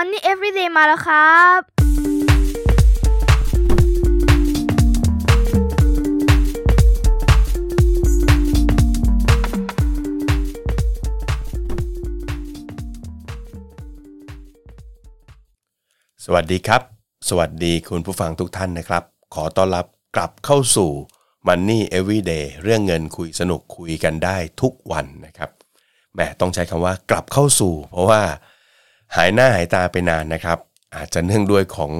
Money Everyday มาแล้วครับ สวัสดีครับ สวัสดีคุณผู้ฟังทุกท่านนะครับ ขอต้อนรับกลับเข้าสู่ Money Everyday เรื่องเงินคุยสนุกคุยกันได้ทุกวันนะครับแหมต้องใช้คำว่ากลับเข้าสู่ เพราะว่า หายหน้าหายตาไปนานนะครับ อาจจะเนื่องด้วยของ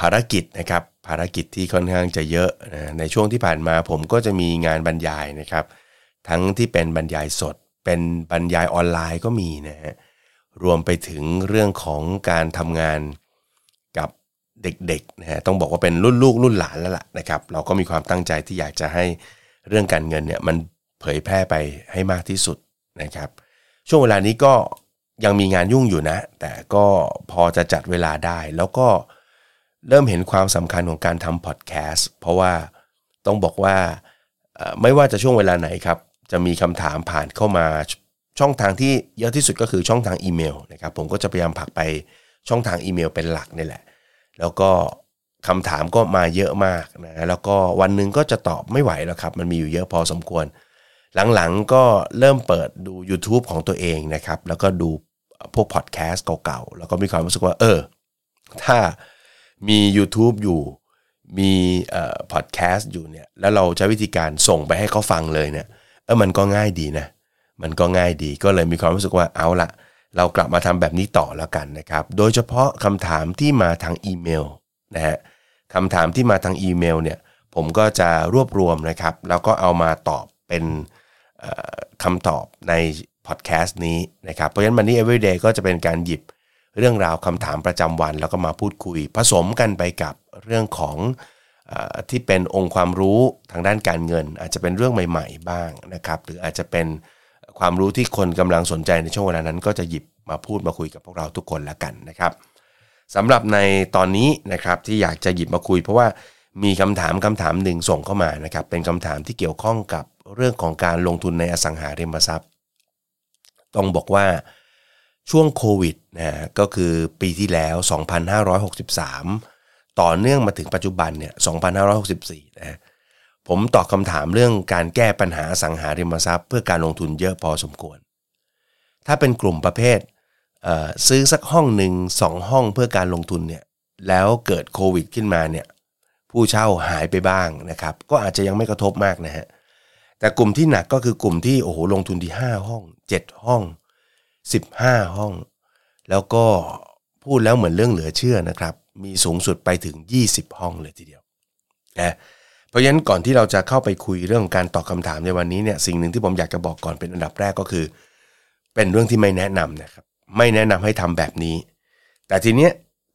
ภารกิจนะครับ ภารกิจที่ค่อนข้างจะเยอะนะในช่วงที่ผ่านมาผมก็จะมีงานบรรยายนะครับ ทั้งที่เป็นบรรยายสด เป็นบรรยายออนไลน์ก็มีนะฮะรวมไปถึงเรื่องของการทำงานกับเด็กๆนะฮะต้องบอกว่าเป็นรุ่นลูกรุ่นหลานแล้วล่ะนะครับ เราก็มีความตั้งใจที่อยากจะให้เรื่องการเงินเนี่ยมันเผยแพร่ไปให้มากที่สุดนะครับ ช่วงเวลานี้ก็ ยังมีงานยุ่งอยู่นะ แต่ก็พอจะจัดเวลาได้ แล้วก็เริ่มเห็นความสำคัญของการทำพอดแคสต์เพราะว่าต้องบอกว่าไม่ว่าจะช่วงเวลาไหนครับ จะมีคำถามผ่านเข้ามาช่องทางที่เยอะที่สุดก็คือช่องทางอีเมลนะครับ ผมก็จะพยายามผลักไปช่องทางอีเมลเป็นหลักนี่แหละ แล้วก็คำถามก็มาเยอะมากนะแล้วก็วันหนึ่งก็จะตอบไม่ไหวแล้วครับ มันมีอยู่เยอะพอสมควร หลังๆก็เริ่มเปิดดู YouTube ของตัวเองนะครับ แล้วก็ดู พวกพอดแคสต์เก่าๆ แล้วก็มีความรู้สึกว่า เออ ถ้ามี YouTube อยู่มีพอดแคสต์อยู่เนี่ยแล้วเราใช้วิธีการส่งไปให้เขาฟังเลยเนี่ยเออมันก็ง่ายดีนะ มันก็ง่ายดีก็เลยมีความรู้สึกว่าเอาละเรากลับมาทำแบบนี้ต่อแล้วกันนะครับ โดยเฉพาะคำถามที่มาทางอีเมลนะฮะคำถามที่มาทางอีเมลเนี่ยผมก็จะรวบรวมนะครับ แล้วก็เอามาตอบเป็นคำตอบใน พอดแคสต์นี้นะครับเพราะฉะนั้น Money Everyday ก็จะเป็นการหยิบเรื่องราวคำถามประจำวัน แล้วก็มาพูดคุย ผสมกันไปกับเรื่องของอที่เป็นองค์ความรู้ทางด้านการเงิน อาจจะเป็นเรื่องใหม่ ๆ บ้างนะครับหรืออาจจะเป็นความรู้ที่คนกำลังสนใจในช่วงเวลานั้น ก็จะหยิบมาพูดมาคุยกับพวกเราทุกคนแล้วกันนะครับสำหรับในตอนนี้นะครับที่อยากจะหยิบมาคุย เพราะว่ามีคำถามคำถามหนึ่งส่งเข้ามานะครับเป็นคำถามที่เกี่ยวข้องกับเรื่องของการลงทุนในอสังหาริมทรัพย์ ต้องบอกว่าช่วงโควิดนะก็คือปีที่แล้ว 2563 ต่อเนื่องมาถึงปัจจุบันเนี่ย 2564 นะผมตอบคำถามเรื่องการแก้ปัญหาสังหาริมทรัพย์ เพื่อการลงทุนเยอะพอสมควร ถ้าเป็นกลุ่มประเภทเซื้อสักห้องหนึ่งสองห้องเพื่อการลงทุนเนี่ยแล้วเกิดโควิดขึ้นมาเนี่ยผู้เช่าหายไปบ้างนะครับ ก็อาจจะยังไม่กระทบมากนะฮะ แต่กลุ่มที่หนักก็คือกลุ่มที่โอ้โหลงทุนที่ 5 ห้อง 7 ห้อง 15 ห้อง แล้วก็พูดแล้วเหมือนเรื่องเหลือเชื่อนะครับ มีสูงสุดไปถึง 20 ห้องเลยทีเดียวนะเพราะฉะนั้นก่อนที่เราจะเข้าไปคุยเรื่องการตอบคำถามในวันนี้เนี่ยสิ่งหนึ่งที่ผมอยากจะบอกก่อนเป็นอันดับแรกก็คือ เป็นเรื่องที่ไม่แนะนำนะครับไม่แนะนำให้ทำแบบนี้ แต่ทีเนี้ย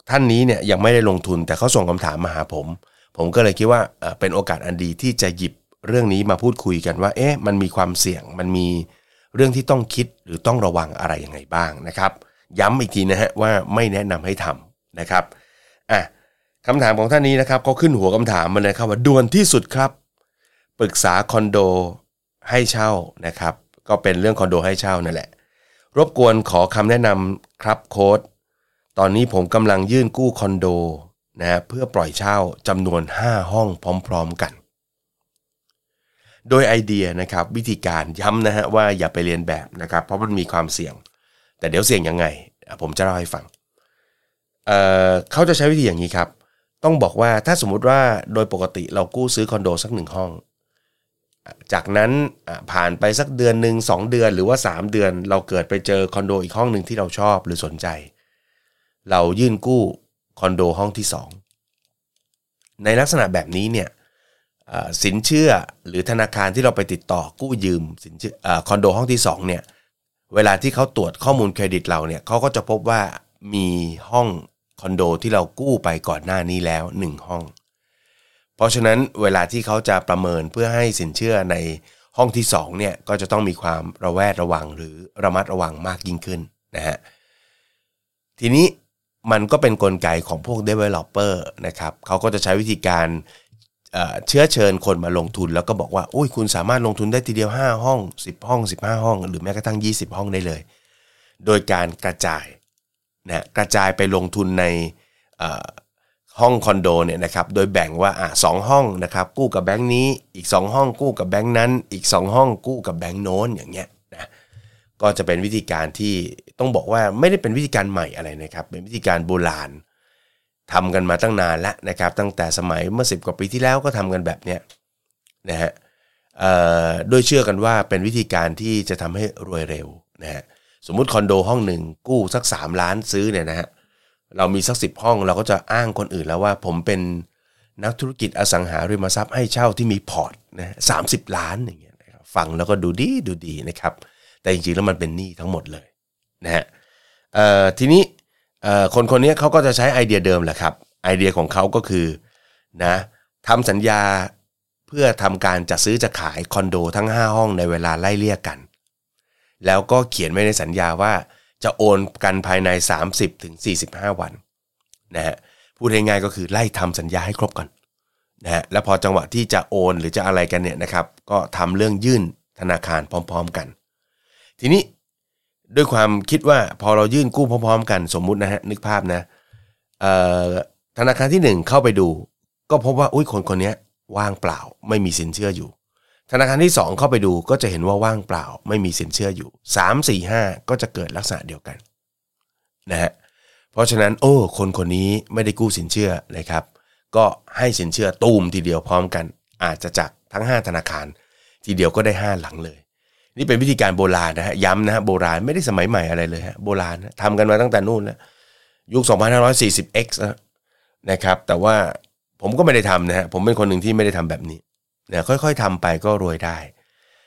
ท่านนี้เนี่ยยังไม่ได้ลงทุนแต่เขาส่งคำถามมาหาผม ผมก็เลยคิดว่าเป็นโอกาสอันดีที่จะหยิบ เรื่องนี้มาพูดคุยกันว่า เอ๊ะ มันมีความเสี่ยง มันมีเรื่องที่ต้องคิดหรือต้องระวังอะไรยังไงบ้างนะครับ ย้ำอีกทีนะฮะว่าไม่แนะนำให้ทำนะครับอะคำถามของท่านนี้นะครับเขาขึ้นหัวคำถามมาเลยครับว่าด่วนที่สุดครับ ปรึกษาคอนโดให้เช่านะครับ ก็เป็นเรื่องคอนโดให้เช่านั่นแหละ รบกวนขอคำแนะนำครับโค้ดตอนนี้ผมกำลังยื่นกู้คอนโดนะเพื่อปล่อยเช่าจำนวน 5 ห้องพร้อม ๆกัน โดยไอเดียนะครับวิธีการย้ำนะฮะว่าอย่าไปเรียนแบบนะครับเพราะมันมีความเสี่ยง แต่เดี๋ยวเสี่ยงยังไง ผมจะเล่าให้ฟังเเขาจะใช้วิธีอย่างนี้ครับ ต้องบอกว่าถ้าสมมุติว่าโดยปกติเรากู้ซื้อคอนโดสักหนึ่งห้อง จากนั้นผ่านไปสักเดือนหนึ่งสองเดือนหรือว่า 3 เดือน เราเกิดไปเจอคอนโดอีกห้องหนึ่งที่เราชอบหรือสนใจ เรายื่นกู้คอนโดห้องที่ 2 ในลักษณะแบบนี้เนี่ย สินเชื่อหรือธนาคารที่เราไปติดต่อกู้ยืมสินเชื่อคอนโดห้องที่2เนี่ยเวลาที่เขาตรวจข้อมูลเครดิตเราเนี่ยเขาก็จะพบว่ามีห้องคอนโดที่เรากู้ไปก่อนหน้านี้แล้ว 1 ห้อง เพราะฉะนั้นเวลาที่เขาจะประเมินเพื่อให้สินเชื่อในห้องที่2เนี่ยก็จะต้องมีความระแวดระวังหรือระมัดระวังมากยิ่งขึ้นนะฮะทีนี้มันก็เป็นนกลไกของพวก developer นะครับเขาก็จะใช้วิธีการ เชื้อเชิญคนมาลงทุนแล้วก็บอกว่าอุ้ยคุณสามารถลงทุนได้ทีเดียว 5 ห้อง 10 ห้อง 15 ห้อง หรือแม้กระทั่ง 20 ห้องได้เลย โดยการกระจายนะกระจายไปลงทุนในห้องคอนโดเนี่ยนะครับโดยแบ่งว่าอะสองห้องนะครับกู้กับแบงค์นี้อีก 2 ห้องกู้กับแบงค์นั้น อีก 2 ห้องกู้กับแบงค์โน้นอย่างเงี้ยนะก็จะเป็นวิธีการที่ต้องบอกว่าไม่ได้เป็นวิธีการใหม่อะไรนะครับ เป็นวิธีการโบราณ ทำกันมาตั้งนานแล้วนะครับ ตั้งแต่สมัยเมื่อ 10 กว่าปีที่แล้วก็ทำกันแบบเนี้ยนะฮะโดยเชื่อกันว่าเป็นวิธีการที่จะทำให้รวยเร็วนะฮะสมมุติคอนโดห้องหนึ่งกู้สัก 3 ล้านซื้อเนี่ยนะฮะเรามีสักสิบห้องเราก็จะอ้างคนอื่นแล้วว่า ผมเป็นนักธุรกิจอสังหาริมทรัพย์ให้เช่าที่มีพอร์ตนะสามสิบล้านอย่างเงี้ยฟังแล้วก็ดูดีดูดีนะครับ แต่จริงๆแล้วมันเป็นหนี้ทั้งหมดเลยนะฮะทีนี้ คนคนนี้เขาก็จะใช้ไอเดียเดิมแหละครับไอเดียของเขาก็คือนะทำสัญญาเพื่อทำการจัดซื้อจะขายคอนโดทั้ง 5 ห้องในเวลาไล่เลี่ยกัน แล้วก็เขียนไว้ในสัญญาว่าจะโอนกันภายใน 30ถึง45วันนะฮะพูดง่ายๆก็คือไล่ทำสัญญาให้ครบก่อนนะฮะแล้วพอจังหวะที่จะโอนหรือจะอะไรกันเนี่ยนะครับ ก็ทำเรื่องยื่นธนาคารพร้อม ๆกัน ทีนี้ ด้วยความคิดว่าพอเรายื่นกู้พร้อมๆ กันสมมุตินะฮะนึกภาพนะธนาคารที่ 1 เข้าไปดู ก็พบว่าอุ้ยคนคนนี้ว่างเปล่าไม่มีสินเชื่ออยู่ ธนาคารที่ 2 เข้าไปดูก็จะเห็นว่าว่างเปล่า ไม่มีสินเชื่ออยู่ 3 4 5 ก็จะเกิดลักษณะเดียวกันนะฮะเพราะฉะนั้นโอ้คนคนนี้ไม่ได้กู้สินเชื่อนะครับ ก็ให้สินเชื่อตูมทีเดียวพร้อมกัน อาจจะจากทั้ง 5 ธนาคาร ทีเดียวก็ได้ 5 หลังเลย นี่เป็นวิธีการโบราณนะฮะย้ำนะฮะโบราณไม่ได้สมัยใหม่อะไรเลยฮะโบราณนะทำกันมาตั้งแต่นู่นแล้วยุค 2540x นะครับ แต่ว่าผมก็ไม่ได้ทำนะฮะผมเป็นคนหนึ่งที่ไม่ได้ทำแบบนี้นะค่อยๆทำไปก็รวยได้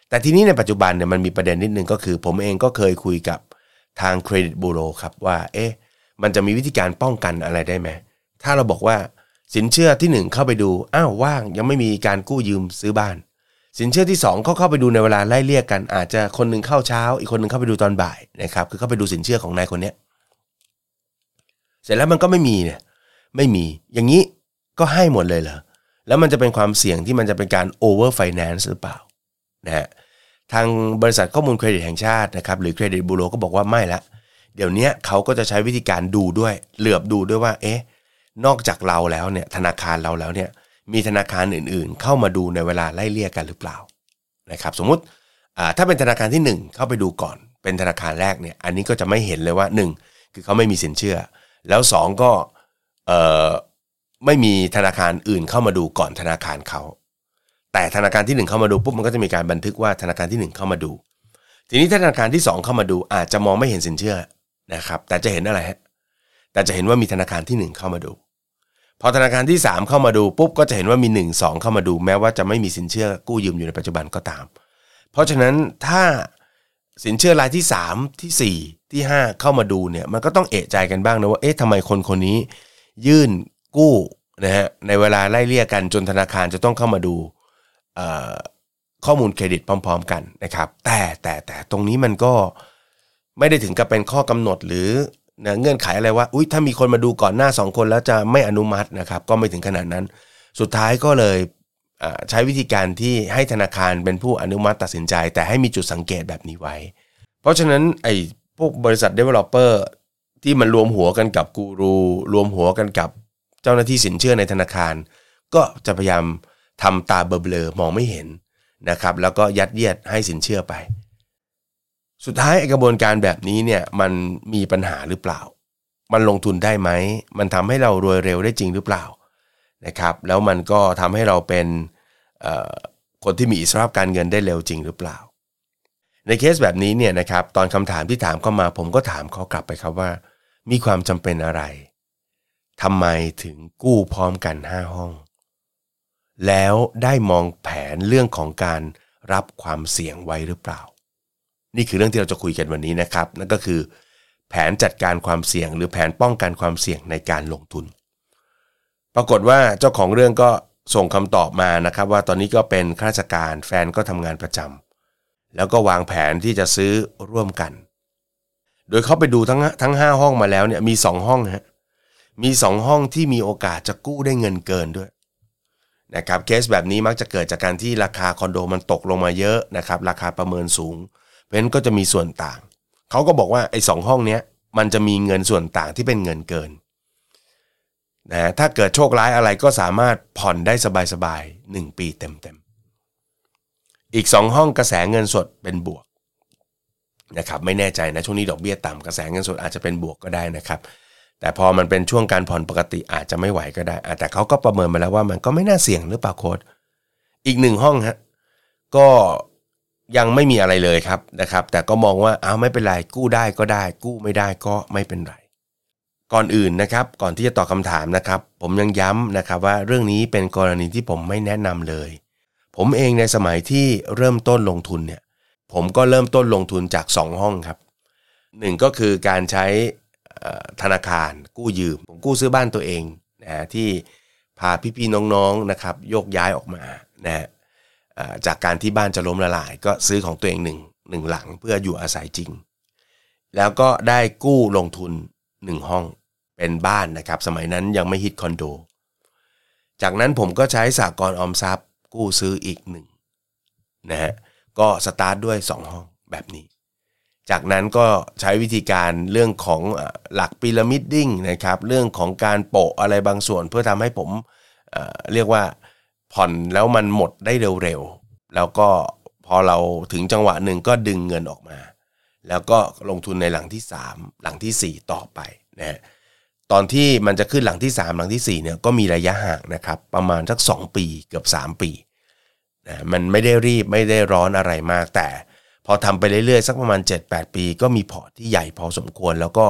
แต่ทีนี้ในปัจจุบันเนี่ยมันมีประเด็นนิดนึงก็คือ ผมเองก็เคยคุยกับทางเครดิตบูโรครับว่า เอ๊ะมันจะมีวิธีการป้องกันอะไรได้ไหมถ้าเราบอกว่าสินเชื่อที่ 1 เข้าไปดูอ้าวว่างยังไม่มีการกู้ยืมซื้อบ้าน สินเชื่อที่ 2 เขาเข้าไปดูในเวลาไล่เลี่ยกัน อาจจะคนหนึ่งเข้าเช้า อีกคนหนึ่งเข้าไปดูตอนบ่ายนะครับ คือเข้าไปดูสินเชื่อของนายคนเนี้ยเสร็จแล้วมันก็ไม่มีเนี่ยไม่มีอย่างนี้ก็ให้หมดเลยเหรอแล้วมันจะเป็นความเสี่ยงที่มันจะเป็นการโอเวอร์ไฟแนนซ์หรือเปล่านะฮะทางบริษัทข้อมูลเครดิตแห่งชาตินะครับหรือเครดิตบูโรก็บอกว่าไม่ละ เดี๋ยวนี้เขาก็จะใช้วิธีการดูด้วย เหลือบดูด้วยว่า เอ๊ะ นอกจากเราแล้วเนี่ยธนาคารเราแล้วเนี่ย มีธนาคารอื่นๆ เข้ามาดูในเวลาไล่เลี่ยกันหรือเปล่านะครับสมมุติถ้าเป็นธนาคารที่ 1 เข้าไปดูก่อน เป็นธนาคารแรกเนี่ยอันนี้ก็จะไม่เห็นเลยว่า 1 คือเขาไม่มีสินเชื่อ แล้ว 2 ก็ไม่มีธนาคารอื่นเข้ามาดูก่อนธนาคารเขาแต่ธนาคารที่ 1 เข้ามาดูปุ๊บมันก็จะมีการบันทึกว่าธนาคารที่ 1 เข้ามาดู ทีนี้ธนาคารที่ 2 เข้ามาดูอาจจะมองไม่เห็นสินเชื่อนะครับแต่จะเห็นอะไรฮะแต่จะเห็นว่ามีธนาคารที่ 1 เข้ามาดู พอธนาคารที่ 3 เข้ามาดูปุ๊บก็จะเห็นว่ามี 1 2 เข้ามาดูแม้ว่าจะไม่มีสินเชื่อกู้ยืมอยู่ในปัจจุบันก็ตาม เพราะฉะนั้นถ้าสินเชื่อรายที่ 3 ที่ 4 ที่ 5 เข้ามาดูเนี่ยมันก็ต้องเอะใจกันบ้างนะว่าเอ๊ะทำไมคนคนนี้ ยื่นกู้นะฮะในเวลาไล่เลี่ยกันจนธนาคารจะต้องเข้ามาดูข้อมูลเครดิตพร้อม ๆ กันนะครับ แต่แต่แต่ตรงนี้มันก็ไม่ได้ถึงกับเป็นข้อกำหนดหรือ เงื่อนไขอะไรว่าอุ้ยถ้ามีคนมาดูก่อนหน้า 2 คนแล้วจะไม่อนุมัตินะครับ ก็ไม่ถึงขนาดนั้น สุดท้ายก็เลยใช้วิธีการที่ให้ธนาคารเป็นผู้อนุมัติตัดสินใจ แต่ให้มีจุดสังเกตแบบนี้ไว้ เพราะฉะนั้นไอ้พวกบริษัท developer ที่มันรวมหัวกันกับกูรูรวมหัวกันกับเจ้าหน้าที่สินเชื่อในธนาคาร ก็จะพยายามทำตาเบลอมองไม่เห็นนะครับ แล้วก็ยัดเยียดให้สินเชื่อไป สุดท้ายกระบวนการแบบนี้เนี่ยมันมีปัญหาหรือเปล่า มันลงทุนได้ไหม มันทำให้เรารวยเร็วได้จริงหรือเปล่านะครับ แล้วมันก็ทำให้เราเป็นคนที่มีอิสรภาพการเงินได้เร็วจริงหรือเปล่า ในเคสแบบนี้เนี่ยนะครับตอนคำถามที่ถามเข้ามาผมก็ถามเขากลับไปครับว่า มีความจำเป็นอะไรทำไมถึงกู้พร้อมกัน 5 ห้อง แล้วได้มองแผนเรื่องของการรับความเสี่ยงไว้หรือเปล่า นี่คือเรื่องที่เราจะคุยกันวันนี้นะครับนั่นก็คือ แผนจัดการความเสี่ยง หรือแผนป้องกันความเสี่ยงในการลงทุน ปรากฏว่าเจ้าของเรื่องก็ส่งคำตอบมานะครับว่าตอนนี้ก็เป็นข้าราชการแฟนก็ทำงานประจำแล้วก็วางแผนที่จะซื้อร่วมกัน โดยเขาไปดูทั้งทั้ง 5 ห้องมาแล้วเนี่ยมี 2 ห้องฮะมีสองห้องที่มีโอกาสจะกู้ได้เงินเกินด้วยนะครับเคสแบบนี้มักจะเกิดจากการที่ราคาคอนโดมันตกลงมาเยอะนะครับราคาประเมินสูง เพราะฉะนั้นก็จะมีส่วนต่าง เขาก็บอกว่าไอ้สองห้องเนี้ยมันจะมีเงินส่วนต่างที่เป็นเงินเกินนะถ้าเกิดโชคร้ายอะไรก็สามารถผ่อนได้สบายๆหนึ่งปีเต็มๆ อีกสองห้องกระแสเงินสดเป็นบวกนะครับไม่แน่ใจนะช่วงนี้ดอกเบี้ยต่ำกระแสเงินสดอาจจะเป็นบวกก็ได้นะครับ แต่พอมันเป็นช่วงการผ่อนปกติอาจจะไม่ไหวก็ได้ แต่เขาก็ประเมินมาแล้วว่ามันก็ไม่น่าเสี่ยงหรือเปล่าโค้ดอีกหนึ่งห้องฮะก็ ยังไม่มีอะไรเลยครับนะครับ แต่ก็มองว่าอ้าวไม่เป็นไรกู้ได้ก็ได้ กู้ไม่ได้ก็ไม่เป็นไร ก่อนอื่นนะครับ ก่อนที่จะตอบคาถามนะครับ ผมยังย้ำนะครับว่าเรื่องนี้เป็นกรณีที่ผมไม่แนะนำเลย ผมเองในสมัยที่เริ่มต้นลงทุนเนี่ย ผมก็เริ่มต้นลงทุนจาก 2 ห้องครับหนึ่งก็คือการใช้ธนาคารกู้ยืม ผมกู้ซื้อบ้านตัวเองนะที่พาพี่ๆน้องๆนะครับ โยกย้ายออกมานะ จากการที่บ้านจะล้มละลาย ก็ซื้อของตัวเองหนึ่งหนึ่งหลังเพื่ออยู่อาศัยจริง แล้วก็ได้กู้ลงทุนหนึ่งห้องเป็นบ้านนะครับ สมัยนั้นยังไม่ฮิตคอนโด จากนั้นผมก็ใช้สากลออมทรัพย์ กู้ซื้ออีกหนึ่งนะฮะก็สตาร์ทด้วย 2 ห้องแบบนี้ จากนั้นก็ใช้วิธีการเรื่องของหลักพีระมิดดิ้งนะครับ เรื่องของการโปะอะไรบางส่วนเพื่อทำให้ผมเเรียกว่า ผ่อนแล้วมันหมดได้เร็วๆ แล้วก็พอเราถึงจังหวะหนึ่งก็ดึงเงินออกมา แล้วก็ลงทุนในหลังที่ 3 หลังที่ 4 ต่อไปนะตอนที่มันจะขึ้นหลังที่ 3 หลังที่4เนี่ยก็มีระยะห่างนะครับประมาณสัก 2 ปีเกือบ 3 ปีนะมันไม่ได้รีบไม่ได้ร้อนอะไรมากแต่ พอทำไปเรื่อยๆ สักประมาณ 7-8 ปี ก็มีพอร์ตที่ใหญ่พอสมควร แล้วก็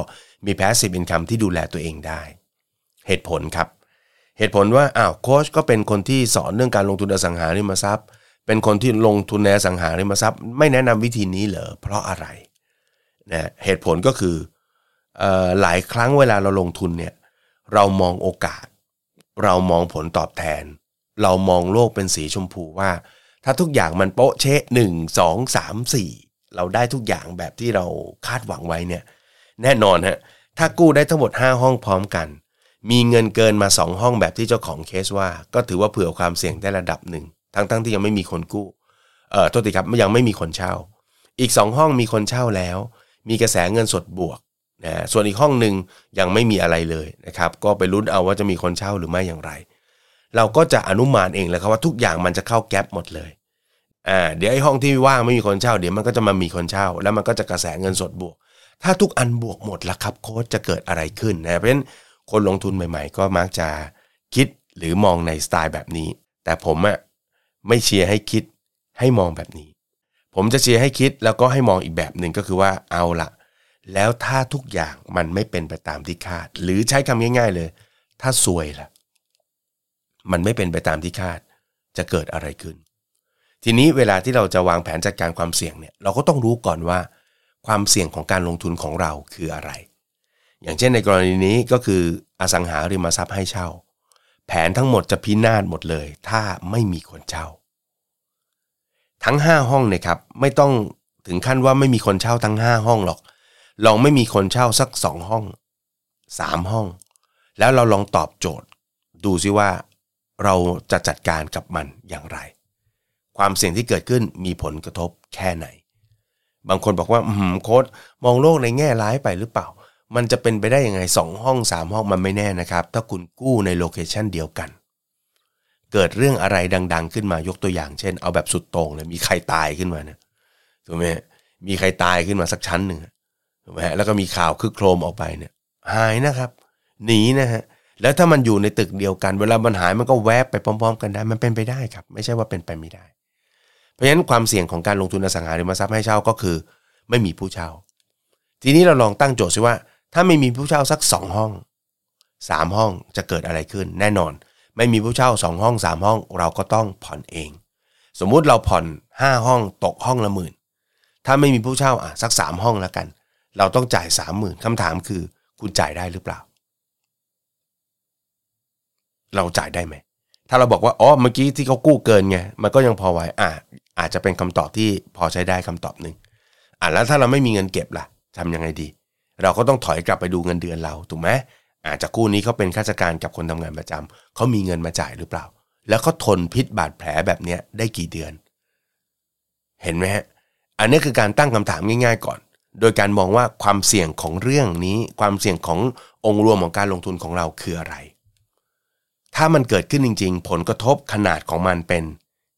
มี passive income ที่ดูแลตัวเองได้ เหตุผลครับ เหตุผลว่าอ้าวโค้ชก็เป็นคนที่สอนเรื่องการลงทุนอสังหาริมทรัพย์ เป็นคนที่ลงทุนในอสังหาริมทรัพย์ ไม่แนะนำวิธีนี้เหรอเพราะอะไรนะเหตุผลก็คือหลายครั้งเวลาเราลงทุนเนี่ยเรามองโอกาส เรามองผลตอบแทน เรามองโลกเป็นสีชมพูว่า ถ้าทุกอย่างมันโป๊ะเชะหนึ่งสองสามสี่เราได้ทุกอย่างแบบที่เราคาดหวังไว้เนี่ยแน่นอนฮะถ้ากู้ได้ทั้งหมด 5 ห้องพร้อมกัน มีเงินเกินมา 2 ห้องแบบที่เจ้าของเคสว่า ก็ถือว่าเผื่อความเสี่ยงได้ระดับหนึ่งทั้งๆทที่ยังไม่มีคนกู้เอ่อโทษทีครับยังไม่มีคนเช่า อีก 2 ห้องมีคนเช่าแล้ว มีกระแสเงินสดบวกนะส่วนอีกห้องหนึ่งยังไม่มีอะไรเลยนะครับก็ไปลุ้นเอาว่าจะมีคนเช่าหรือไม่อย่างไร เราก็จะอนุมานเองเลยครับว่าทุกอย่างมันจะเข้าแก๊ปหมดเลยอ่าเดี๋ยวไอ้ห้องที่ว่างไม่มีคนเช่าเดี๋ยวมันก็จะมามีคนเช่า แล้วมันก็จะกระแสเงินสดบวก ถ้าทุกอันบวกหมดละครับโค้ชจะเกิดอะไรขึ้นนะเพราะฉะนั้น คนลงทุนใหม่ ๆ ก็มักจะคิดหรือมองในสไตล์แบบนี้ แต่ผมอะไม่เชียร์ให้คิดให้มองแบบนี้ ผมจะเชียร์ให้คิดแล้วก็ให้มองอีกแบบหนึ่งก็คือว่าเอาละแล้วถ้าทุกอย่างมันไม่เป็นไปตามที่คาด หรือใช้คำง่าย ๆ เลย ถ้าซวยล่ะ มันไม่เป็นไปตามที่คาด จะเกิดอะไรขึ้น ทีนี้เวลาที่เราจะวางแผนจัดการความเสี่ยงเนี่ย เราก็ต้องรู้ก่อนว่า ความเสี่ยงของการลงทุนของเราคืออะไร อย่างเช่นในกรณีนี้ก็คืออสังหาริมทรัพย์ให้เช่า แผนทั้งหมดจะพินาศหมดเลย ถ้าไม่มีคนเช่า ทั้ง 5 ห้องเนี่ยครับไม่ต้องถึงขั้นว่าไม่มีคนเช่าทั้ง 5 ห้องหรอก ลองไม่มีคนเช่าสัก 2 ห้อง 3 ห้อง แล้วเราลองตอบโจทย์ ดูซิว่าเราจะจัดการกับมันอย่างไร ความเสี่ยงที่เกิดขึ้นมีผลกระทบแค่ไหน บางคนบอกว่าโค้ดมองโลกในแง่ร้ายไปหรือเปล่า มันจะเป็นไปได้ยังไงสองห้องสามห้องมันไม่แน่นะครับ ถ้าคุณกู้ในโลเคชันเดียวกัน เกิดเรื่องอะไรดัง ๆ ขึ้นมายกตัวอย่าง เช่น เอาแบบสุดโต่งเลยมีใครตายขึ้นมาเนี่ยถูกไหมมีใครตายขึ้นมาสักชั้นหนึ่งถูกไหมแล้วก็มีข่าวคึกโครมออกไปเนี่ย หายนะครับ หนีนะฮะแล้วถ้ามันอยู่ในตึกเดียวกัน เวลามันหายมันก็แวบไปพร้อม ๆ กันได้ มันเป็นไปได้ครับ ไม่ใช่ว่าเป็นไปไม่ได้ เพราะฉะนั้นความเสี่ยงของการลงทุนอสังหาริมทรัพย์ให้เช่าก็คือ ไม่มีผู้เช่า ทีนี้เราลองตั้งโจทย์ซิว่า ถ้าไม่มีผู้เช่าสักสองห้องสามห้องจะเกิดอะไรขึ้น แน่นอน ไม่มีผู้เช่าสองห้องสามห้อง เราก็ต้องผ่อนเอง สมมุติเราผ่อนห้าห้องตกห้องละหมื่นถ้าไม่มีผู้เช่าอะสักสามห้องแล้วกัน เราต้องจ่ายสามหมื่นคำถามคือ คุณจ่ายได้หรือเปล่า เราจ่ายได้ไหมถ้าเราบอกว่าอ๋อเมื่อกี้ที่เขากู้เกินไงมันก็ยังพอไหวอะอาจจะเป็นคำตอบที่พอใช้ได้คำตอบหนึ่งอะแล้วถ้าเราไม่มีเงินเก็บล่ะทำยังไงดี เราก็ต้องถอยกลับไปดูเงินเดือนเราถูกไหมอาจจะคู่นี้เขาเป็นข้าราชการกับคนทำงานประจำเขามีเงินมาจ่ายหรือเปล่า แล้วเขาทนพิษบาดแผลแบบนี้ได้กี่เดือน เห็นไหมฮะอันนี้คือการตั้งคำถามง่าย ๆ ก่อน โดยการมองว่าความเสี่ยงของเรื่องนี้ ความเสี่ยงขององค์รวมของการลงทุนของเราคืออะไร ถ้ามันเกิดขึ้นจริง ๆ ผลกระทบขนาดของมันเป็น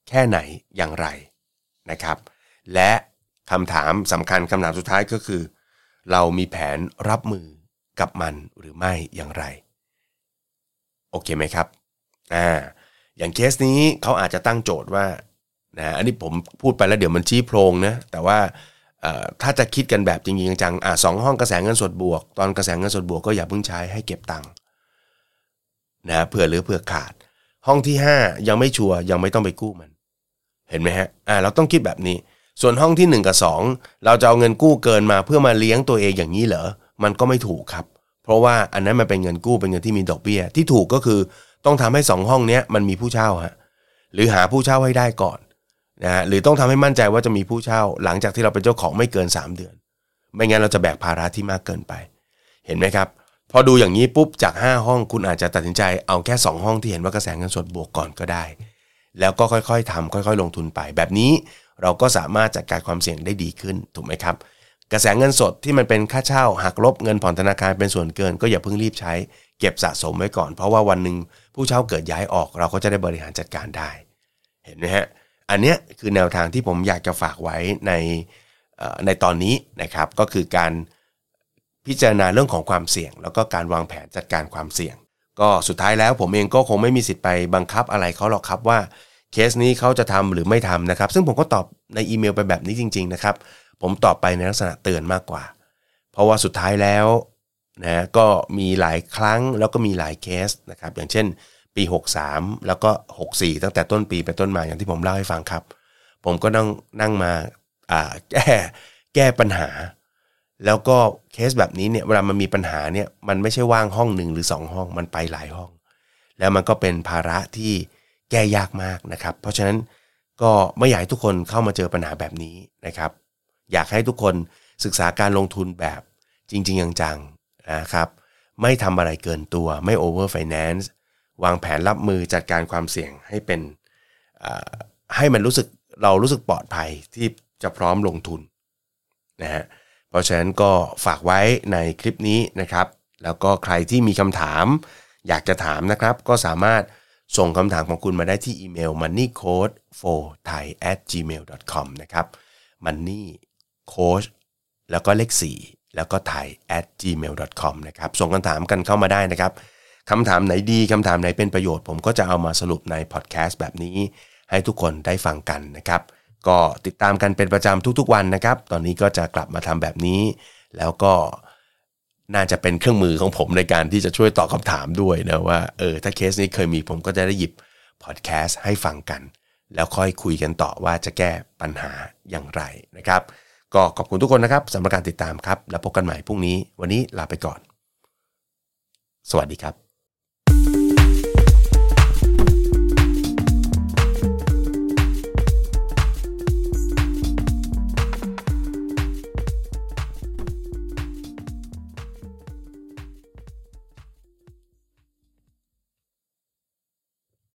แค่ไหนอย่างไรนะครับ และคำถามสำคัญคำถามสุดท้ายก็คือ เรามีแผนรับมือกับมันหรือไม่อย่างไร โอเคไหมครับอ่าอย่างเคสนี้เขาอาจจะตั้งโจทย์ว่านะอันนี้ผมพูดไปแล้วเดี๋ยวมันชี้โพรงนะแต่ว่าถ้าจะคิดกันแบบจริงๆจังอ่าสองห้องกระแสเงินสดบวก ตอนกระแสเงินสดบวกก็อย่าเพิ่งใช้ให้เก็บตังค์นะเผื่อหรือเผื่อขาด ห้องที่ 5 ยังไม่ชัวร์ยังไม่ต้องไปกู้มัน เห็นไหมฮะอ่าเราต้องคิดแบบนี้ ส่วนห้องที่ 1 กับ 2 เราจะเอาเงินกู้เกินมาเพื่อมาเลี้ยงตัวเองอย่างนี้เหรอ มันก็ไม่ถูกครับ เพราะว่าอันนั้นมันเป็นเงินกู้เป็นเงินที่มีดอกเบี้ย ที่ถูกก็คือต้องทำให้ 2 ห้องนี้มันมีผู้เช่าฮะหรือหาผู้เช่าให้ได้ก่อนนะฮะหรือต้องทำให้มั่นใจว่าจะมีผู้เช่า หลังจากที่เราเป็นเจ้าของไม่เกิน 3 เดือน ไม่งั้นเราจะแบกภาระที่มากเกินไป เห็นไหมครับ พอดูอย่างนี้ปุ๊บจาก 5 ห้องคุณอาจจะตัดสินใจเอาแค่ 2 ห้องที่เห็นว่ากระแสเงินสดบวกก่อนก็ได้ แล้วก็ค่อยๆทำค่อย ๆ ลงทุนไปแบบนี้ เราก็สามารถจัดการความเสี่ยงได้ดีขึ้นถูกไหมครับ กระแสเงินสดที่มันเป็นค่าเช่าหักลบเงินผ่อนธนาคารเป็นส่วนเกิน ก็อย่าเพิ่งรีบใช้ เก็บสะสมไว้ก่อน เพราะว่าวันหนึ่งผู้เช่าเกิดย้ายออกเราก็จะได้บริหารจัดการได้ เห็นไหมฮะอันเนี้ยคือแนวทางที่ผมอยากจะฝากไว้ในในตอนนี้นะครับก็คือการพิจารณาเรื่องของความเสี่ยง แล้วก็การวางแผนจัดการความเสี่ยง ก็สุดท้ายแล้วผมเองก็คงไม่มีสิทธิ์ไปบังคับอะไรเขาหรอกครับว่า เคสนี้เขาจะทำหรือไม่ทำนะครับ ซึ่งผมก็ตอบในอีเมลไปแบบนี้จริง ๆ นะครับ ผมตอบไปในลักษณะเตือนมากกว่า เพราะว่าสุดท้ายแล้วนะก็มีหลายครั้งแล้วก็มีหลายเคสนะครับ อย่างเช่น ปี 63 แล้วก็ 64 ตั้งแต่ต้นปีไปต้นมาอย่างที่ผมเล่าให้ฟังครับ ผมก็นั่งนั่งมาแก้แก้ปัญหา แล้วก็เคสแบบนี้เนี่ยเวลามันมีปัญหาเนี่ยมันไม่ใช่ว่างห้องหนึ่งหรือ 2 ห้องมันไปหลายห้อง แล้วมันก็เป็นภาระที่ แก้ยากมากนะครับ เพราะฉะนั้นก็ไม่อยากให้ทุกคนเข้ามาเจอปัญหาแบบนี้นะครับ อยากให้ทุกคนศึกษาการลงทุนแบบจริง ๆ จังๆนะครับไม่ทำอะไรเกินตัวไม่ over finance วางแผนรับมือจัดการความเสี่ยงให้เป็นให้มันรู้สึกเรารู้สึกปลอดภัยที่จะพร้อมลงทุนนะฮะเพราะฉะนั้นก็ฝากไว้ในคลิปนี้นะครับ แล้วก็ใครที่มีคำถาม อยากจะถามนะครับ ก็สามารถ ส่งคำถามของคุณมาได้ที่อีเมล moneycode for thai at gmail com นะครับ money coach แล้วก็เลข 4 แล้วก็ thai at gmail com นะครับ ส่งคำถามกันเข้ามาได้นะครับคำถามไหนดีคำถามไหนเป็นประโยชน์ ผมก็จะเอามาสรุปในพอดแคสต์แบบนี้ ให้ทุกคนได้ฟังกันนะครับ ก็ติดตามกันเป็นประจำทุกๆวันนะครับ ตอนนี้ก็จะกลับมาทำแบบนี้ แล้วก็ น่าจะเป็นเครื่องมือของผมในการที่จะช่วยตอบคาถามด้วยนะว่าเออถ้าเคสนี้เคยมีผมก็จะได้หยิบพอดแคสต์ให้ฟังกัน แล้วค่อยคุยกันต่อว่าจะแก้ปัญหาอย่างไรนะครับ ก็ขอบคุณทุกคนนะครับสำหรับการติดตามครับ แล้วพบกันใหม่พรุ่งนี้ วันนี้ลาไปก่อน สวัสดีครับ